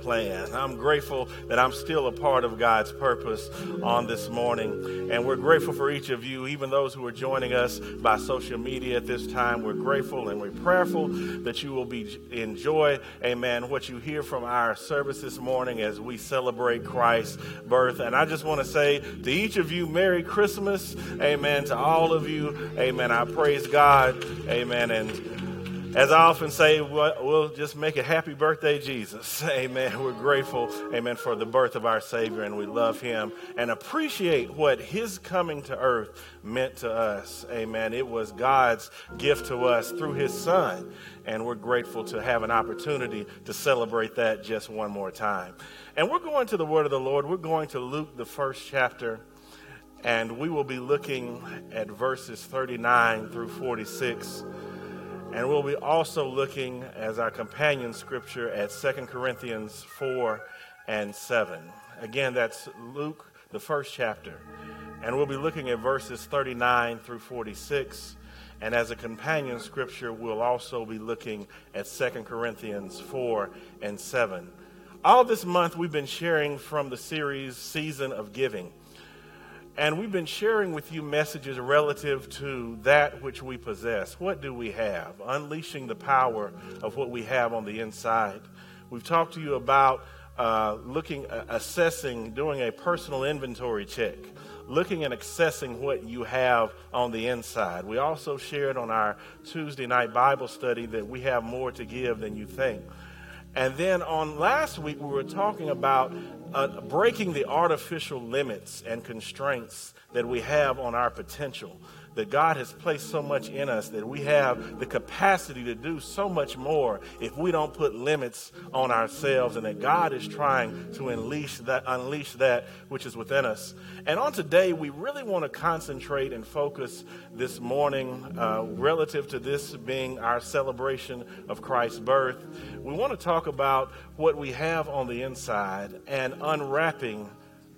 plan. I'm grateful that I'm still a part of God's purpose on this morning. And we're grateful for each of you, even those who are joining us by social media at this time. We're grateful and we're prayerful that you will be enjoy, amen, what you hear from our service this morning as we celebrate Christ's birth. And I just want to say to each of you, Merry Christmas. Amen. To all of you, amen. I praise God. Amen. And as I often say, we'll just make a happy birthday, Jesus. Amen. We're grateful, amen, for the birth of our Savior, and we love him and appreciate what his coming to earth meant to us. Amen. It was God's gift to us through his Son, and we're grateful to have an opportunity to celebrate that just one more time. And we're going to the Word of the Lord. We're going to Luke, the first chapter, and we will be looking at verses 39 through 46. And we'll be also looking as our companion scripture at 2 Corinthians 4 and 7. Again, that's Luke, the first chapter. And we'll be looking at verses 39 through 46. And as a companion scripture, we'll also be looking at 2 Corinthians 4 and 7. All this month, we've been sharing from the series Season of Giving. And we've been sharing with you messages relative to that which we possess. What do we have? Unleashing the power of what we have on the inside. We've talked to you about uh, looking, uh, assessing, doing a personal inventory check, looking and assessing what you have on the inside. We also shared on our Tuesday night Bible study that we have more to give than you think. And then on last week, we were talking about uh, breaking the artificial limits and constraints that we have on our potential that God has placed so much in us that we have the capacity to do so much more if we don't put limits on ourselves and that God is trying to unleash that unleash that which is within us. And on today we really want to concentrate and focus this morning uh, relative to this being our celebration of Christ's birth. We want to talk about what we have on the inside and unwrapping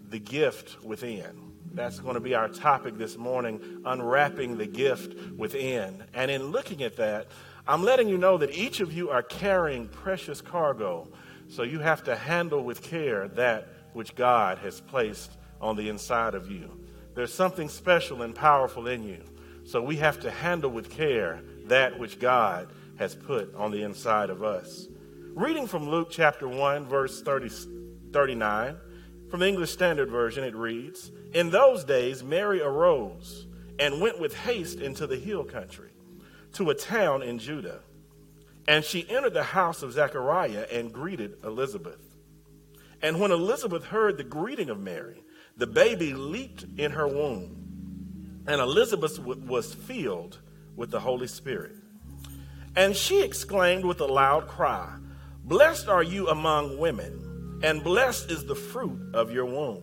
the gift within. That's going to be our topic this morning unwrapping the gift within. And in looking at that, I'm letting you know that each of you are carrying precious cargo. So you have to handle with care that which God has placed on the inside of you. There's something special and powerful in you. So we have to handle with care that which God has put on the inside of us. Reading from Luke chapter 1, verse 30, 39. From the English Standard Version, it reads In those days, Mary arose and went with haste into the hill country to a town in Judah. And she entered the house of Zechariah and greeted Elizabeth. And when Elizabeth heard the greeting of Mary, the baby leaped in her womb, and Elizabeth was filled with the Holy Spirit. And she exclaimed with a loud cry, Blessed are you among women and blessed is the fruit of your womb.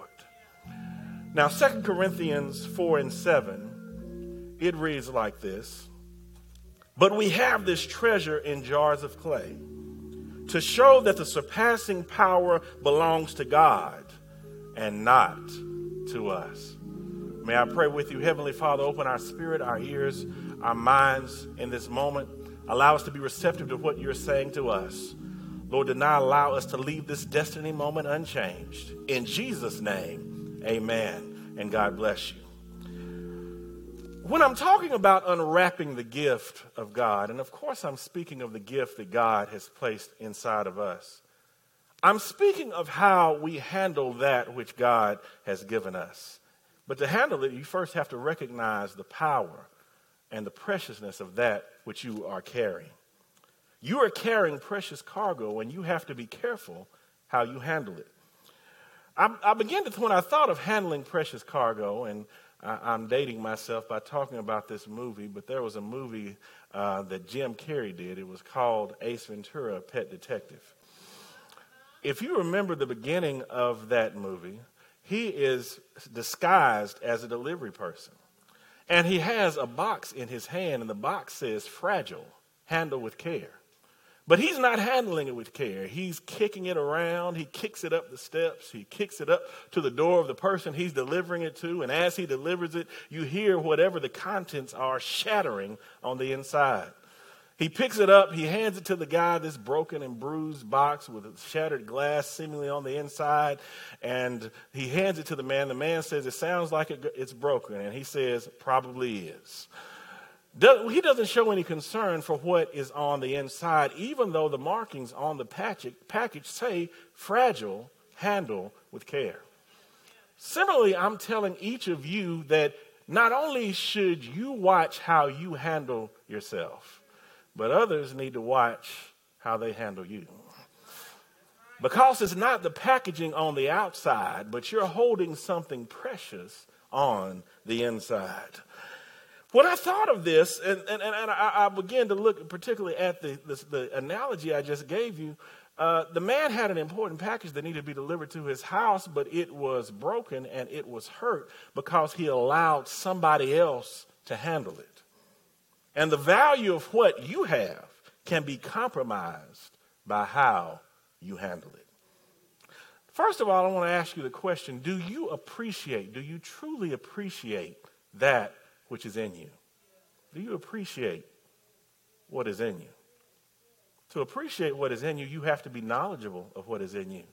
Now, 2 Corinthians 4 and 7, it reads like this But we have this treasure in jars of clay to show that the surpassing power belongs to God and not to us. May I pray with you, Heavenly Father, open our spirit, our ears, our minds in this moment. Allow us to be receptive to what you're saying to us. Lord, do not allow us to leave this destiny moment unchanged. In Jesus' name, Amen. And God bless you. When I'm talking about unwrapping the gift of God, and of course I'm speaking of the gift that God has placed inside of us, I'm speaking of how we handle that which God has given us. But to handle it, you first have to recognize the power and the preciousness of that which you are carrying. You are carrying precious cargo, and you have to be careful how you handle it. I, I began to, when I thought of handling precious cargo, and I, am dating myself by talking about this movie, but there was a movie uh, that Jim Carrey did. It was called Ace Ventura, Pet Detective. If you remember the beginning of that movie, he is disguised as a delivery person. And he has a box in his hand, and the box says fragile, handle with care. But he's not handling it with care. He's kicking it around. He kicks it up the steps. He kicks it up to the door of the person he's delivering it to. And as he delivers it, you hear whatever the contents are shattering on the inside. He picks it up. He hands it to the guy, this broken and bruised box with shattered glass seemingly on the inside. And he hands it to the man. The man says, It sounds like it's broken. And he says, Probably is he doesn't show any concern for what is on the inside, even though the markings on the package, say fragile, handle with care. Similarly, I'm telling each of you that not only should you watch how you handle yourself, but others need to watch how they handle you. Because it's not the packaging on the outside, but you're holding something precious on the inside. When I thought of this, and, and, and I, I began to look particularly at the, the, the analogy I just gave you, uh, the man had an important package that needed to be delivered to his house, but it was broken and it was hurt because he allowed somebody else to handle it. And the value of what you have can be compromised by how you handle it. First of all, I want to ask you the question do you appreciate, do you truly appreciate that which is in you? Do you appreciate what is in you? To appreciate what is in you, you have to be knowledgeable of what is in you.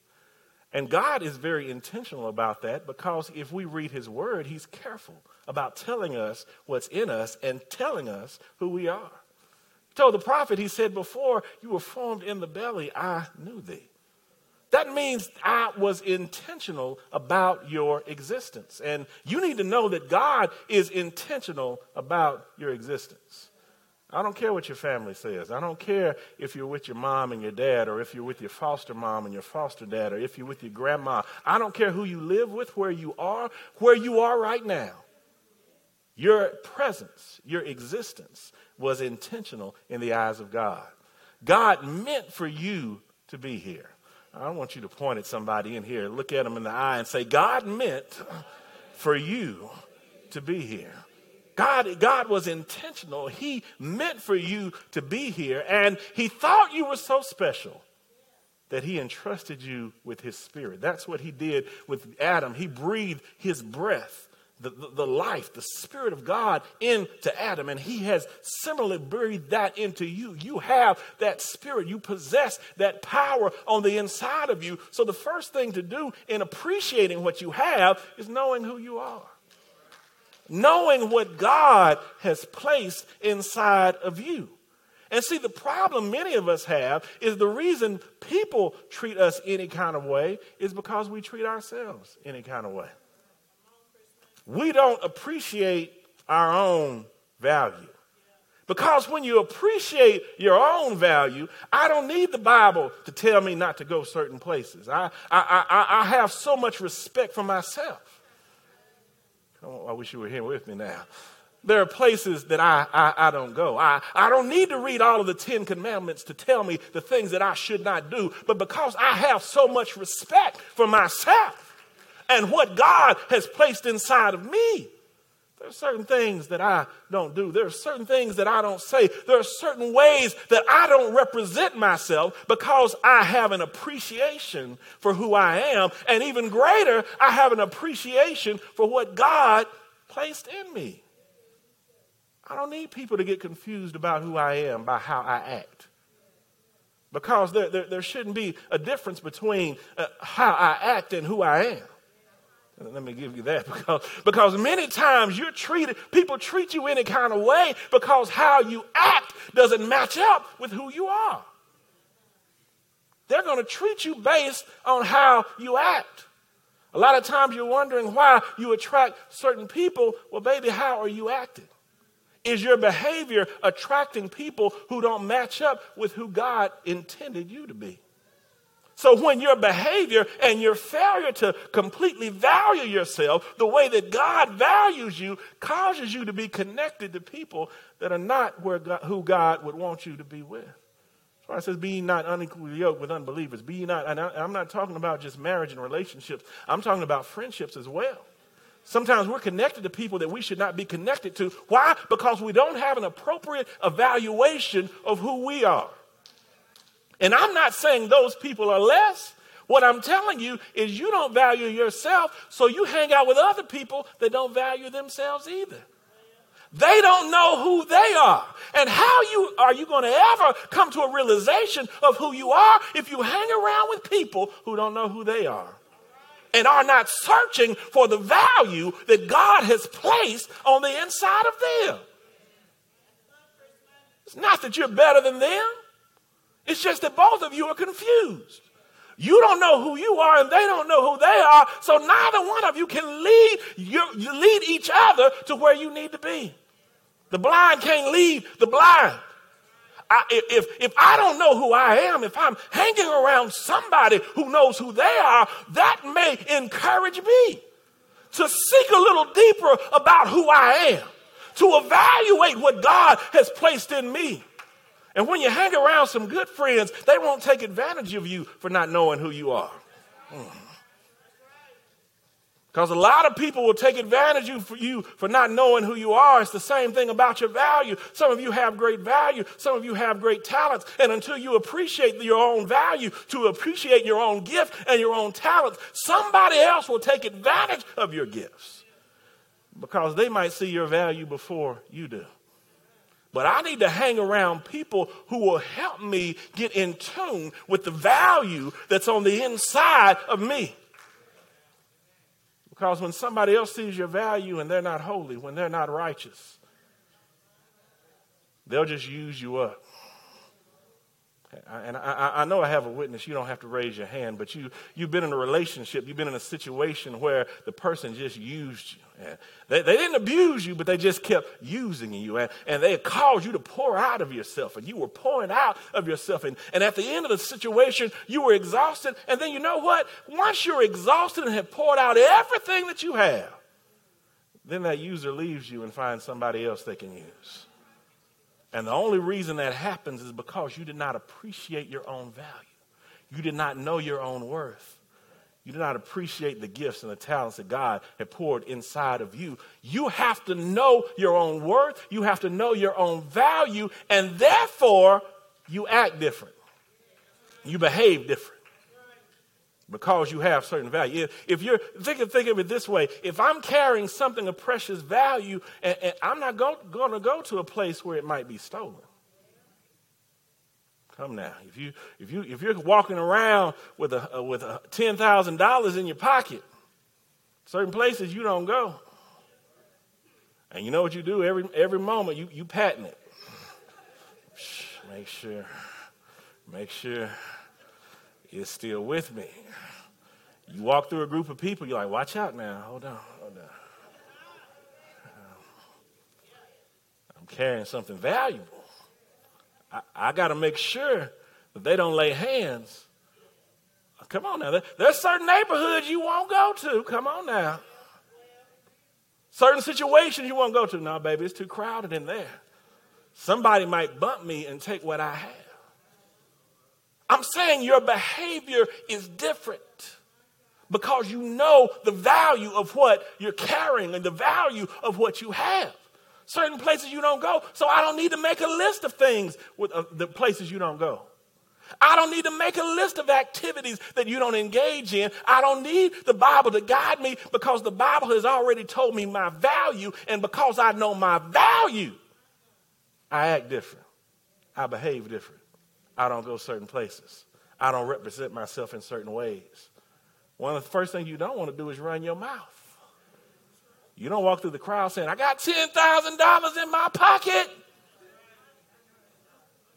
And God is very intentional about that because if we read His Word, He's careful about telling us what's in us and telling us who we are. He told the prophet, He said, Before you were formed in the belly, I knew thee. That means I was intentional about your existence. And you need to know that God is intentional about your existence. I don't care what your family says. I don't care if you're with your mom and your dad, or if you're with your foster mom and your foster dad, or if you're with your grandma. I don't care who you live with, where you are, where you are right now. Your presence, your existence was intentional in the eyes of God. God meant for you to be here. I want you to point at somebody in here, look at them in the eye, and say, God meant for you to be here. God, God was intentional. He meant for you to be here, and He thought you were so special that He entrusted you with His Spirit. That's what He did with Adam. He breathed His breath the, the, the, life, the Spirit of God into Adam, and He has similarly breathed that into you. You have that Spirit, you possess that power on the inside of you. So, the first thing to do in appreciating what you have is knowing who you are. Knowing what God has placed inside of you. And see, the problem many of us have is the reason people treat us any kind of way is because we treat ourselves any kind of way we don't appreciate our own value. Because when you appreciate your own value, I don't need the Bible to tell me not to go certain places. I, I, I, I have so much respect for myself. I wish you were here with me now. There are places that I, I, I, don't go. I, I don't need to read all of the Ten Commandments to tell me the things that I should not do, but because I have so much respect for myself, and what God has placed inside of me. There are certain things that I don't do. There are certain things that I don't say. There are certain ways that I don't represent myself because I have an appreciation for who I am. And even greater, I have an appreciation for what God placed in me. I don't need people to get confused about who I am by how I act. Because there, there, there shouldn't be a difference between uh, how I act and who I am. Let me give you that because, because many times you're treated, people treat you any kind of way because how you act doesn't match up with who you are. They're going to treat you based on how you act. A lot of times you're wondering why you attract certain people. Well, baby, how are you acting? Is your behavior attracting people who don't match up with who God intended you to be? So when your behavior and your failure to completely value yourself the way that God values you causes you to be connected to people that are not where God, who God would want you to be with. So I says, be not unequally yoked with unbelievers. Be not, and I, I'm not talking about just marriage and relationships. I'm talking about friendships as well. Sometimes we're connected to people that we should not be connected to. Why? Because we don't have an appropriate evaluation of who we are. And I'm not saying those people are less. What I'm telling you is you don't value yourself, so you hang out with other people that don't value themselves either. They don't know who they are. And how you are you going to ever come to a realization of who you are if you hang around with people who don't know who they are? And are not searching for the value that God has placed on the inside of them. It's not that you're better than them. It's just that both of you are confused. You don't know who you are and they don't know who they are, so neither one of you can lead, lead each other to where you need to be. The blind can't lead the blind. I, if, if I don't know who I am, if I'm hanging around somebody who knows who they are, that may encourage me to seek a little deeper about who I am, to evaluate what God has placed in me. And when you hang around some good friends, they won't take advantage of you for not knowing who you are. Hmm. Because a lot of people will take advantage of you for not knowing who you are. It's the same thing about your value. Some of you have great value, some of you have great talents. And until you appreciate your own value, to appreciate your own gift and your own talents, somebody else will take advantage of your gifts because they might see your value before you do. But I need to hang around people who will help me get in tune with the value that's on the inside of me. Because when somebody else sees your value and they're not holy, when they're not righteous, they'll just use you up. And I, I, know I have a witness. You don't have to raise your hand, but you, you've been in a relationship, you've been in a situation where the person just used you. They, they didn't abuse you, but they just kept using you. And, and they caused you to pour out of yourself, and you were pouring out of yourself. And, and at the end of the situation, you were exhausted. And then you know what? Once you're exhausted and have poured out everything that you have, then that user leaves you and finds somebody else they can use. And the only reason that happens is because you did not appreciate your own value. You did not know your own worth. You did not appreciate the gifts and the talents that God had poured inside of you. You have to know your own worth. You have to know your own value. And therefore, you act different. You behave different because you have certain value. If, if you're think of, think of it this way, if I'm carrying something of precious value, and, and I'm not going to go to a place where it might be stolen. Come now, if you if you if you're walking around with a with a ten thousand dollars in your pocket, certain places you don't go. And you know what you do every every moment you you patting it. Make sure, make sure is still with me. You walk through a group of people, you're like, watch out now. Hold on, hold on. Um, I'm carrying something valuable. I, I got to make sure that they don't lay hands. Come on now. There's certain neighborhoods you won't go to. Come on now. Certain situations you won't go to. No, baby, it's too crowded in there. Somebody might bump me and take what I have. I'm saying your behavior is different because you know the value of what you're carrying and the value of what you have. Certain places you don't go, so I don't need to make a list of things with uh, the places you don't go. I don't need to make a list of activities that you don't engage in. I don't need the Bible to guide me because the Bible has already told me my value, and because I know my value, I act different. I behave different. I don't go certain places. I don't represent myself in certain ways. One of the first things you don't want to do is run your mouth. You don't walk through the crowd saying, I got $10,000 in my pocket.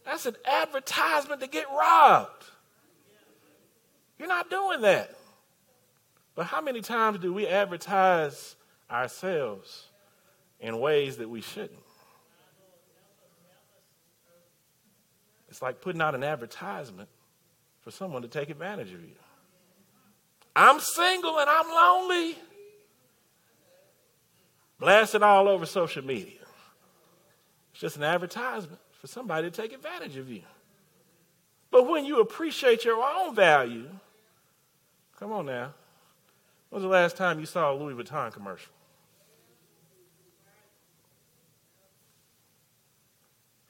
That's an advertisement to get robbed. You're not doing that. But how many times do we advertise ourselves in ways that we shouldn't? It's like putting out an advertisement for someone to take advantage of you. I'm single and I'm lonely. Blasted all over social media. It's just an advertisement for somebody to take advantage of you. But when you appreciate your own value, come on now. When was the last time you saw a Louis Vuitton commercial?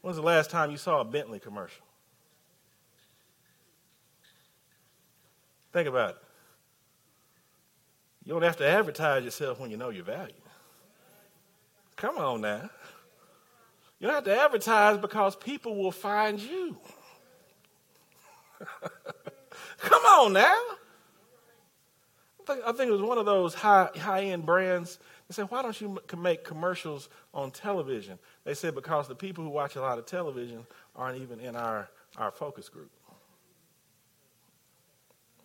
When was the last time you saw a Bentley commercial? Think about it. You don't have to advertise yourself when you know your value. Come on now. You don't have to advertise because people will find you. Come on now. I think, I think, it was one of those high high end brands. They said, "Why don't you make commercials on television?" They said, "Because the people who watch a lot of television aren't even in our our focus group."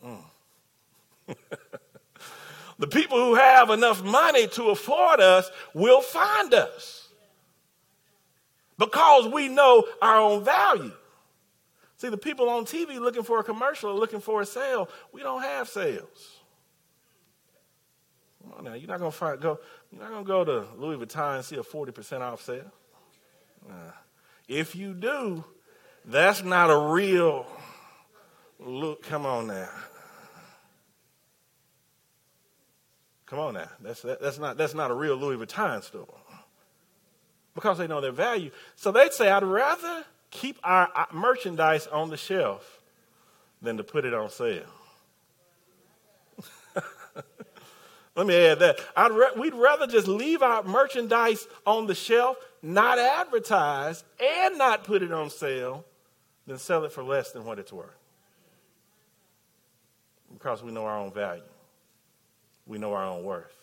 Mm. the people who have enough money to afford us will find us because we know our own value. See, the people on TV looking for a commercial or looking for a sale, we don't have sales. On now, you're not gonna find, go. You're not gonna go to Louis Vuitton and see a forty percent off sale. Uh, if you do, that's not a real look. Come on now. Come on now. That's, that, that's, not, that's not a real Louis Vuitton store. Because they know their value. So they'd say, I'd rather keep our merchandise on the shelf than to put it on sale. Let me add that. Re- we'd rather just leave our merchandise on the shelf, not advertise, and not put it on sale than sell it for less than what it's worth. Because we know our own value we know our own worth.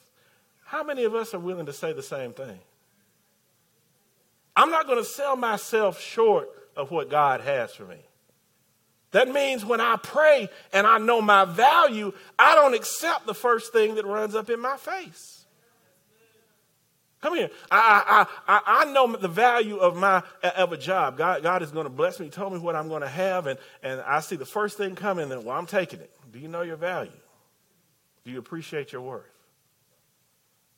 How many of us are willing to say the same thing? I'm not going to sell myself short of what God has for me. That means when I pray and I know my value, I don't accept the first thing that runs up in my face. Come here. I, I, I, I know the value of my of a job. God, God is going to bless me. He told me what I'm going to have, and, and I see the first thing coming, and well, I'm taking it. Do you know your value? Do you appreciate your worth?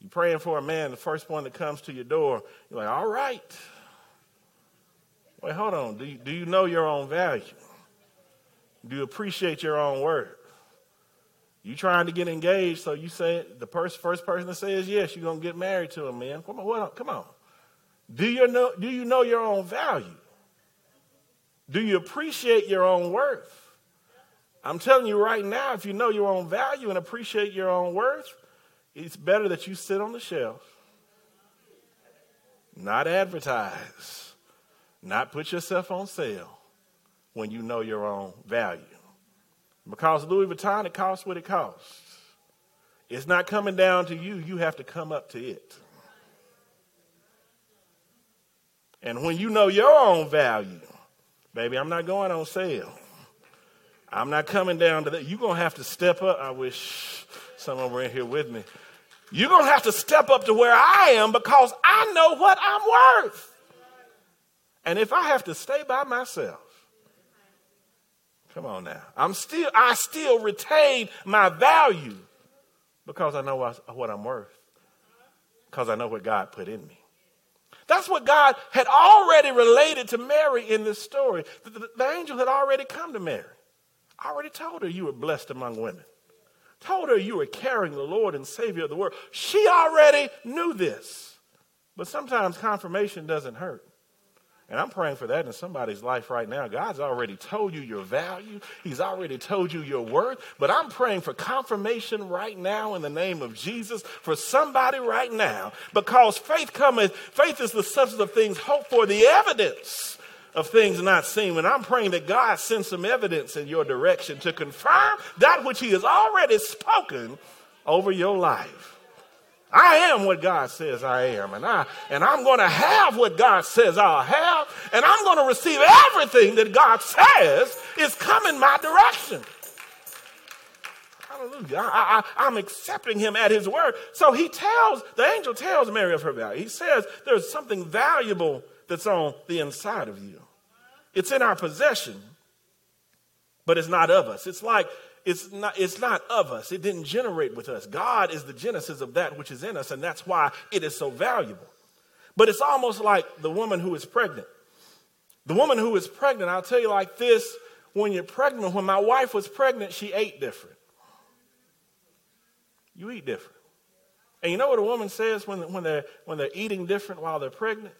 You're praying for a man, the first one that comes to your door, you're like, all right. Wait, hold on. Do you, do you know your own value? Do you appreciate your own worth? You trying to get engaged, so you say the first, person that says yes, you're gonna get married to him, man. Come on, come on. Do you know do you know your own value? Do you appreciate your own worth? I'm telling you right now, if you know your own value and appreciate your own worth, it's better that you sit on the shelf, not advertise, not put yourself on sale when you know your own value. Because Louis Vuitton, it costs what it costs. It's not coming down to you, you have to come up to it. And when you know your own value, baby, I'm not going on sale. I'm not coming down to that. You're going to have to step up. I wish someone were in here with me. You're going to have to step up to where I am because I know what I'm worth. And if I have to stay by myself, come on now. I'm still, I still retain my value because I know what I'm worth. Because I know what God put in me. That's what God had already related to Mary in this story. The, the, the angel had already come to Mary. Already told her you were blessed among women. Told her you were carrying the Lord and Savior of the world. She already knew this. But sometimes confirmation doesn't hurt. And I'm praying for that in somebody's life right now. God's already told you your value. He's already told you your worth. But I'm praying for confirmation right now in the name of Jesus for somebody right now. Because faith cometh, faith is the substance of things hoped for, the evidence of things not seen. And I'm praying that God sends some evidence in your direction to confirm that which He has already spoken over your life. I am what God says I am, and I and I'm going to have what God says I'll have, and I'm going to receive everything that God says is coming my direction. Hallelujah. I, I'm accepting him at his word. So he tells, the angel tells Mary of her value. He says there's something valuable that's on the inside of you. It's in our possession, but it's not of us. It's like it's not, it's not of us. It didn't generate with us. God is the genesis of that which is in us, and that's why it is so valuable. But it's almost like the woman who is pregnant. The woman who is pregnant, I'll tell you like this when you're pregnant. When my wife was pregnant, she ate different. You eat different. And you know what a woman says when, when, they're, when they're eating different while they're pregnant?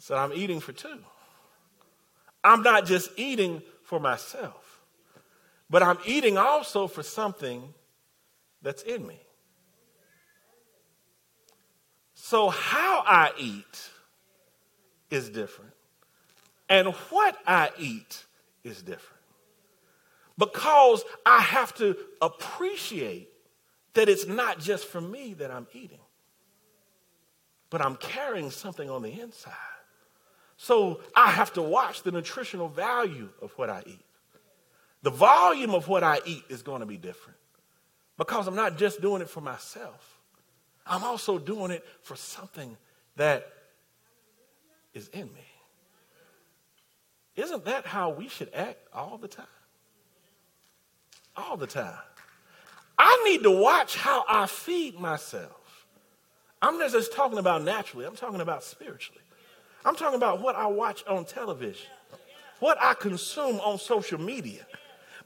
Said, I'm eating for two. I'm not just eating for myself, but I'm eating also for something that's in me. So, how I eat is different, and what I eat is different. Because I have to appreciate that it's not just for me that I'm eating, but I'm carrying something on the inside. So I have to watch the nutritional value of what I eat. The volume of what I eat is going to be different because I'm not just doing it for myself, I'm also doing it for something that is in me. Isn't that how we should act all the time? All the time. I need to watch how I feed myself. I'm not just talking about naturally, I'm talking about spiritually. I'm talking about what I watch on television, what I consume on social media.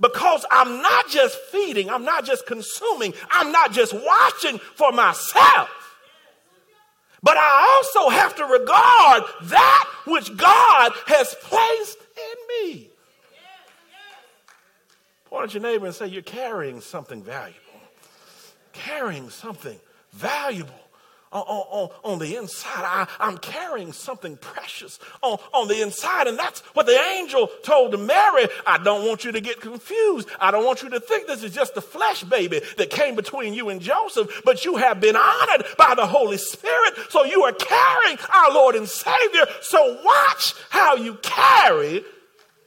Because I'm not just feeding, I'm not just consuming, I'm not just watching for myself. But I also have to regard that which God has placed in me. Point at your neighbor and say, You're carrying something valuable. Carrying something valuable on, on, on the inside. I, I'm carrying something precious on, on the inside. And that's what the angel told to Mary. I don't want you to get confused. I don't want you to think this is just a flesh baby that came between you and Joseph, but you have been honored by the Holy Spirit. So you are carrying our Lord and Savior. So watch how you carry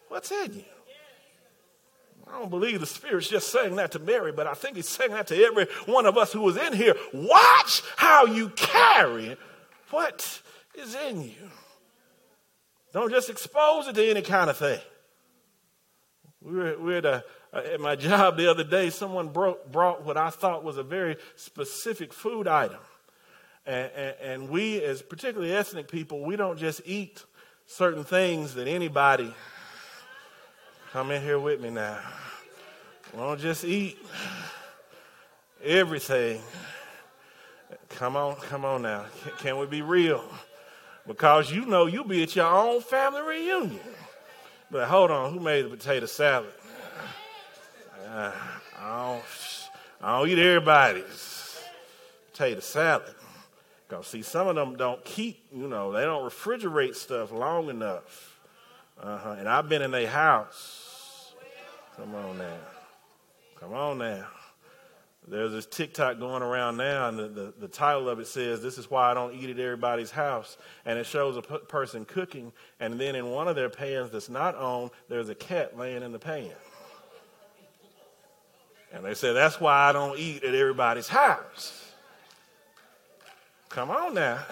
what's in you. I don't believe the Spirit's just saying that to Mary, but I think He's saying that to every one of us who is in here. Watch how you carry what is in you. Don't just expose it to any kind of thing. We were, we were at, a, at my job the other day. Someone brought, brought what I thought was a very specific food item. And, and, and we, as particularly ethnic people, we don't just eat certain things that anybody come in here with me now don't just eat everything. Come on, come on now. Can we be real? Because you know you'll be at your own family reunion. But hold on, who made the potato salad? Uh, I, don't, I don't eat everybody's potato salad. Because, see, some of them don't keep, you know, they don't refrigerate stuff long enough. Uh-huh. And I've been in a house. Come on now. Come on now. There's this TikTok going around now, and the, the, the, title of it says, This is why I don't eat at everybody's house. And it shows a p- person cooking, and then in one of their pans that's not on, there's a cat laying in the pan. And they say, That's why I don't eat at everybody's house. Come on now.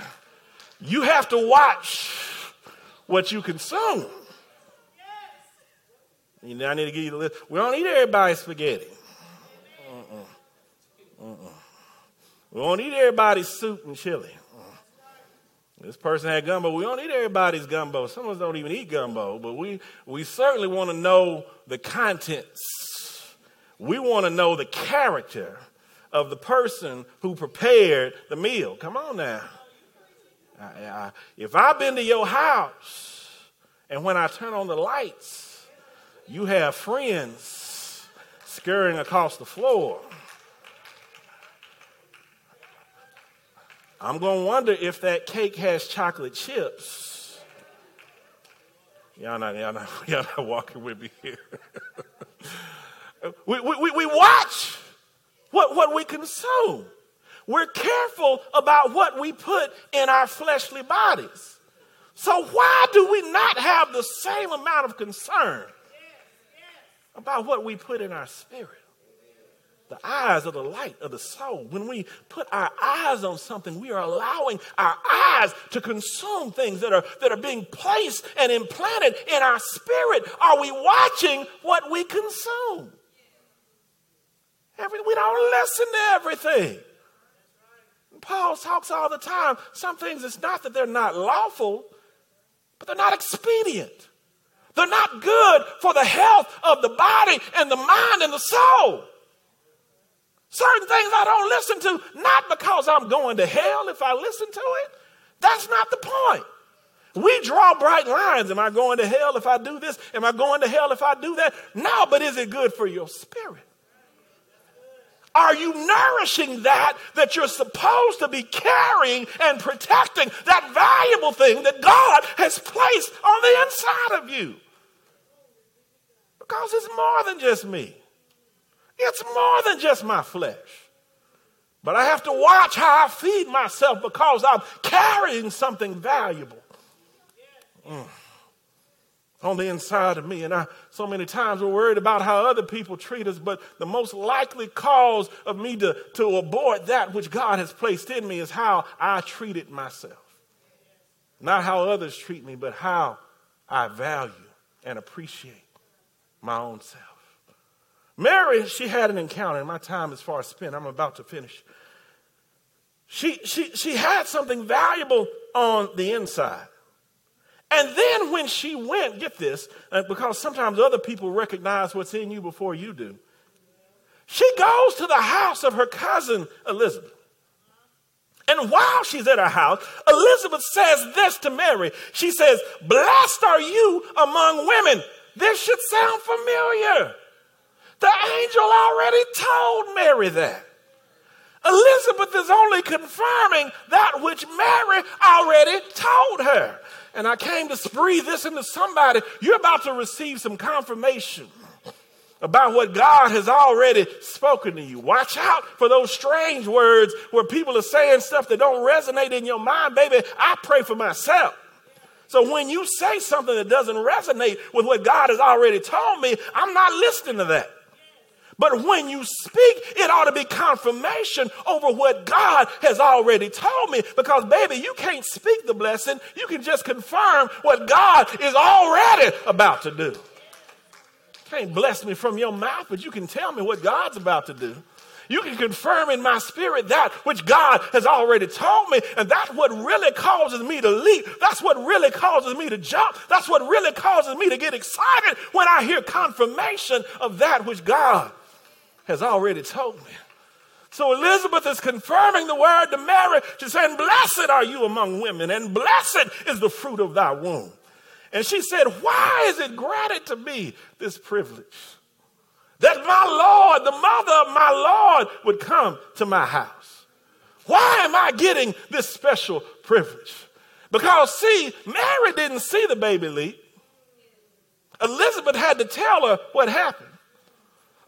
You have to watch what you consume. You know, I need to give you the list. We don't eat everybody's spaghetti. We don't eat everybody's soup and chili. This person had gumbo. We don't eat everybody's gumbo. Some of us don't even eat gumbo, but we, we certainly want to know the contents. We want to know the character of the person who prepared the meal. Come on now. I, I, if I've been to your house and when I turn on the lights, you have friends scurrying across the floor I'm going to wonder if that cake has chocolate chips. Y'all not, y'all not, y'all not walking with me here. we, we, we watch what, what we consume. We're careful about what we put in our fleshly bodies. So, why do we not have the same amount of concern about what we put in our spirit? The eyes are the light of the soul. When we put our eyes on something, we are allowing our eyes to consume things that are, that are being placed and implanted in our spirit. Are we watching what we consume? Every, we don't listen to everything. Paul talks all the time. Some things, it's not that they're not lawful, but they're not expedient. They're not good for the health of the body and the mind and the soul. Certain things I don't listen to, not because I'm going to hell if I listen to it. That's not the point. We draw bright lines. Am I going to hell if I do this? Am I going to hell if I do that? No, but is it good for your spirit? Are you nourishing that that you're supposed to be carrying and protecting that valuable thing that God has placed on the inside of you? Because it's more than just me. It's more than just my flesh. But I have to watch how I feed myself because I'm carrying something valuable mm, on the inside of me. And I, so many times we're worried about how other people treat us, but the most likely cause of me to, to abort that which God has placed in me is how I treated myself. Not how others treat me, but how I value and appreciate my own self. Mary, she had an encounter, and my time is far spent. I'm about to finish. She, she, she had something valuable on the inside. And then when she went, get this, uh, because sometimes other people recognize what's in you before you do. She goes to the house of her cousin Elizabeth. And while she's at her house, Elizabeth says this to Mary. She says, Blessed are you among women. This should sound familiar. The angel already told Mary that. Elizabeth is only confirming that which Mary already told her. And I came to breathe this into somebody. You're about to receive some confirmation about what God has already spoken to you. Watch out for those strange words where people are saying stuff that don't resonate in your mind. Baby, I pray for myself. So when you say something that doesn't resonate with what God has already told me, I'm not listening to that. But when you speak, it ought to be confirmation over what God has already told me. Because, baby, you can't speak the blessing. You can just confirm what God is already about to do. You can't bless me from your mouth, but you can tell me what God's about to do. You can confirm in my spirit that which God has already told me. And that's what really causes me to leap. That's what really causes me to jump. That's what really causes me to get excited when I hear confirmation of that which God has already told me. So Elizabeth is confirming the word to Mary. She's saying, Blessed are you among women, and blessed is the fruit of thy womb. And she said, Why is it granted to me this privilege? That my Lord, the mother of my Lord, would come to my house. Why am I getting this special privilege? Because, see, Mary didn't see the baby leap. Elizabeth had to tell her what happened.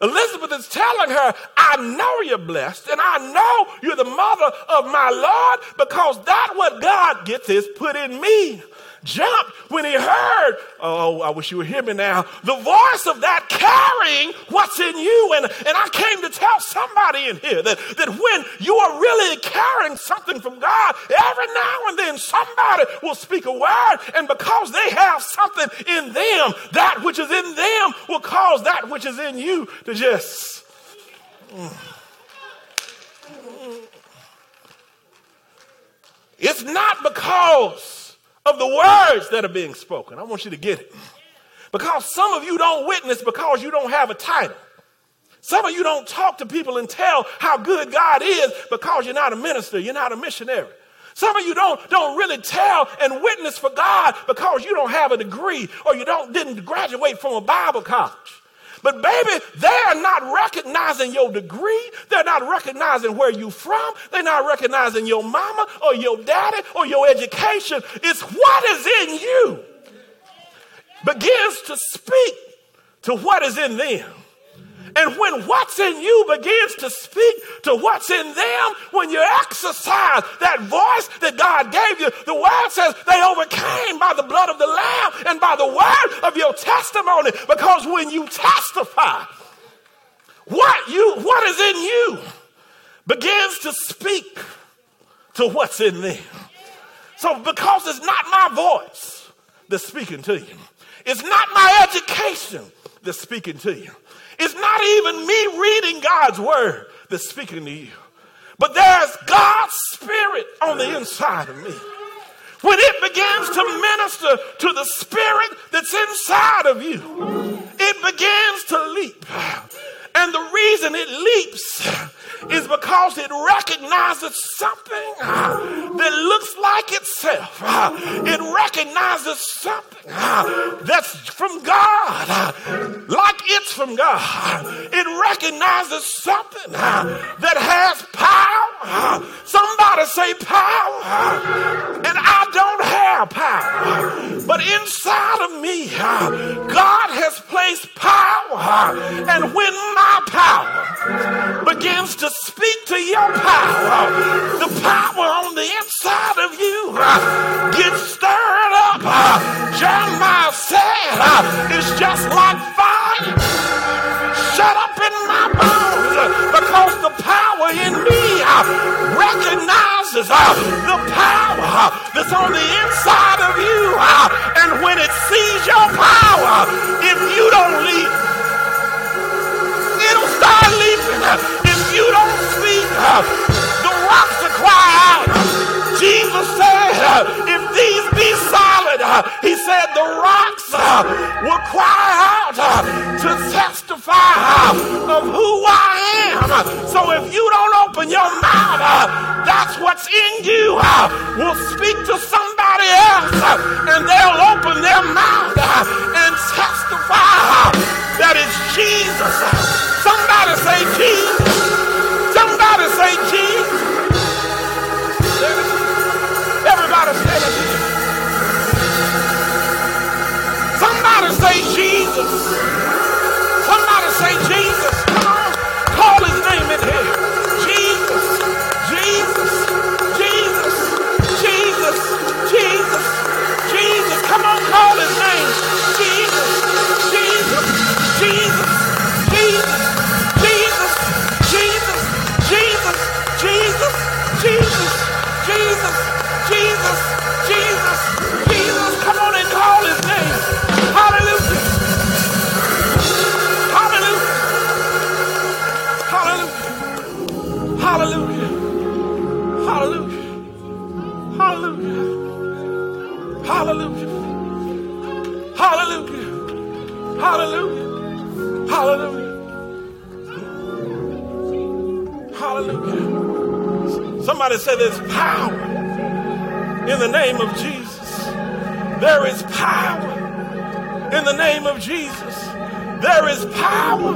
Elizabeth is telling her, I know you're blessed and I know you're the mother of my Lord because that what God gets is put in me jumped when he heard, oh, I wish you would hear me now, the voice of that carrying what's in you. And, and I came to tell somebody in here that, that when you are really carrying something from God, every now and then somebody will speak a word, and because they have something in them, that which is in them will cause that which is in you to just. It's not because of the words that are being spoken. I want you to get it. Because some of you don't witness because you don't have a title. Some of you don't talk to people and tell how good God is because you're not a minister, you're not a missionary. Some of you don't, don't really tell and witness for God because you don't have a degree or you don't, didn't graduate from a Bible college. But baby, they're not recognizing your degree. They're not recognizing where you're from. They're not recognizing your mama or your daddy or your education. It's what is in you begins to speak to what is in them. And when what's in you begins to speak to what's in them, when you exercise that voice that God gave you, the word says they overcame by the blood of the Lamb and by the word of your testimony. Because when you testify, what you what is in you begins to speak to what's in them. So because it's not my voice that's speaking to you, it's not my education that's speaking to you. It's not even me reading God's word that's speaking to you, but there's God's spirit on the inside of me. When it begins to minister to the spirit that's inside of you. It begins to leap. And the reason it leaps is because it recognizes something that looks like itself. It recognizes something that's from God, like it's from God. It recognizes something that has power. Somebody say power. And don't have power. But inside of me, uh, God has placed power. Uh, and when my power begins to speak to your power, the power on the inside of you uh, gets stirred up. Jeremiah said, it's just like fire shut up in my bones because the power in me recognizes uh, the power that's on the inside of you. Uh, and when it sees your power, if you don't leap, it'll start leaping. If you don't speak, uh, the rocks will cry out. Jesus said, these be solid, he said the rocks uh, will cry out uh, to testify uh, of who I am. So if you don't open your mouth, that's what's in you will speak to somebody else and they'll open their mouth and Jesus. There is power in the name of Jesus. There is power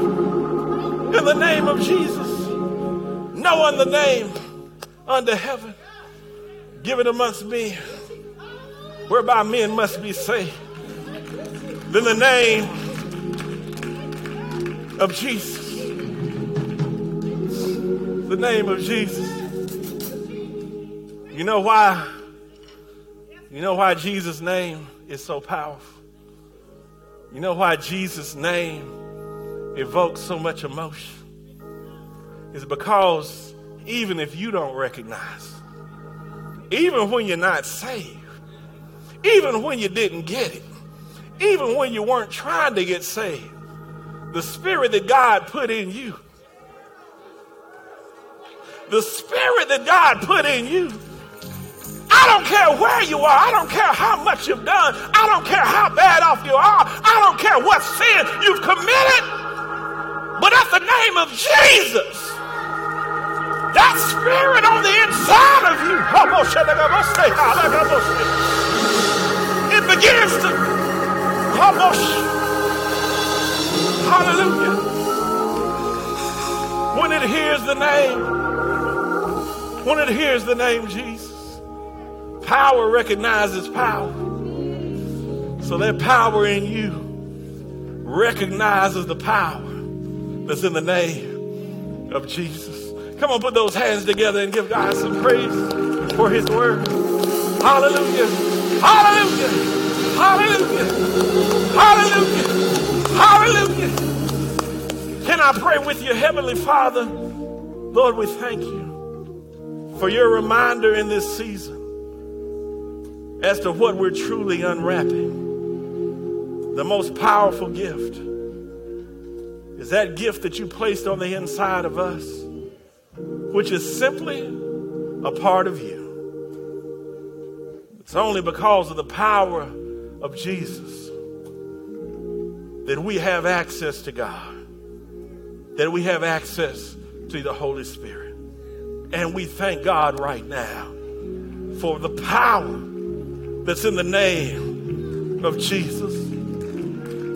in the name of Jesus. No other name under heaven given amongst men whereby men must be saved than the name of Jesus. The name of Jesus. You know why? You know why Jesus' name is so powerful? You know why Jesus' name evokes so much emotion? It's because even if you don't recognize, even when you're not saved, even when you didn't get it, even when you weren't trying to get saved, the spirit that God put in you, the spirit that God put in you, I don't care where you are. I don't care how much you've done. I don't care how bad off you are. I don't care what sin you've committed. But at the name of Jesus, that spirit on the inside of you, it begins to, hallelujah. When it hears the name, when it hears the name Jesus, power recognizes power. So that power in you recognizes the power that's in the name of Jesus. Come on, put those hands together and give God some praise for his word. Hallelujah. Hallelujah. Hallelujah. Hallelujah. Hallelujah. Can I pray with you, Heavenly Father? Lord, we thank you for your reminder in this season as to what we're truly unwrapping. The most powerful gift is that gift that you placed on the inside of us, which is simply a part of you. It's only because of the power of Jesus that we have access to God, that we have access to the Holy Spirit. And we thank God right now for the power that's in the name of Jesus.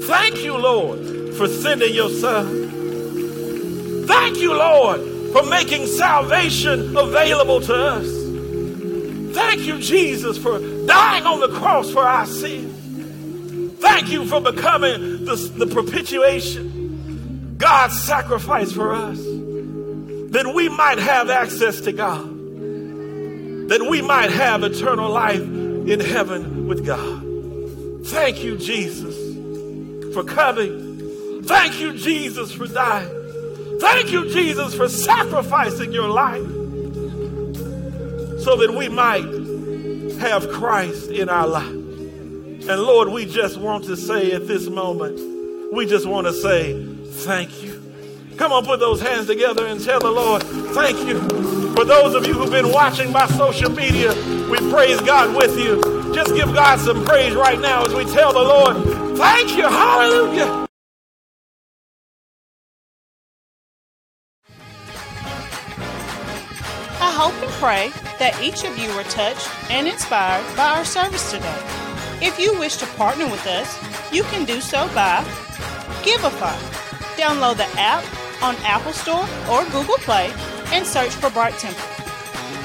Thank you, Lord, for sending your son. Thank you, Lord, for making salvation available to us. Thank you, Jesus, for dying on the cross for our sins. Thank you for becoming the, the propitiation, God's sacrifice for us, that we might have access to God, that we might have eternal life in heaven with God. Thank you, Jesus, for coming. Thank you, Jesus, for dying. Thank you, Jesus, for sacrificing your life so that we might have Christ in our life. And Lord, we just want to say at this moment, we just want to say thank you. Come on, put those hands together and tell the Lord, thank you. For those of you who've been watching my social media, we praise God with you. Just give God some praise right now as we tell the Lord, thank you, hallelujah. I hope and pray that each of you were touched and inspired by our service today. If you wish to partner with us, you can do so by Givelify. Download the app on Apple Store or Google Play and search for Bright Temple.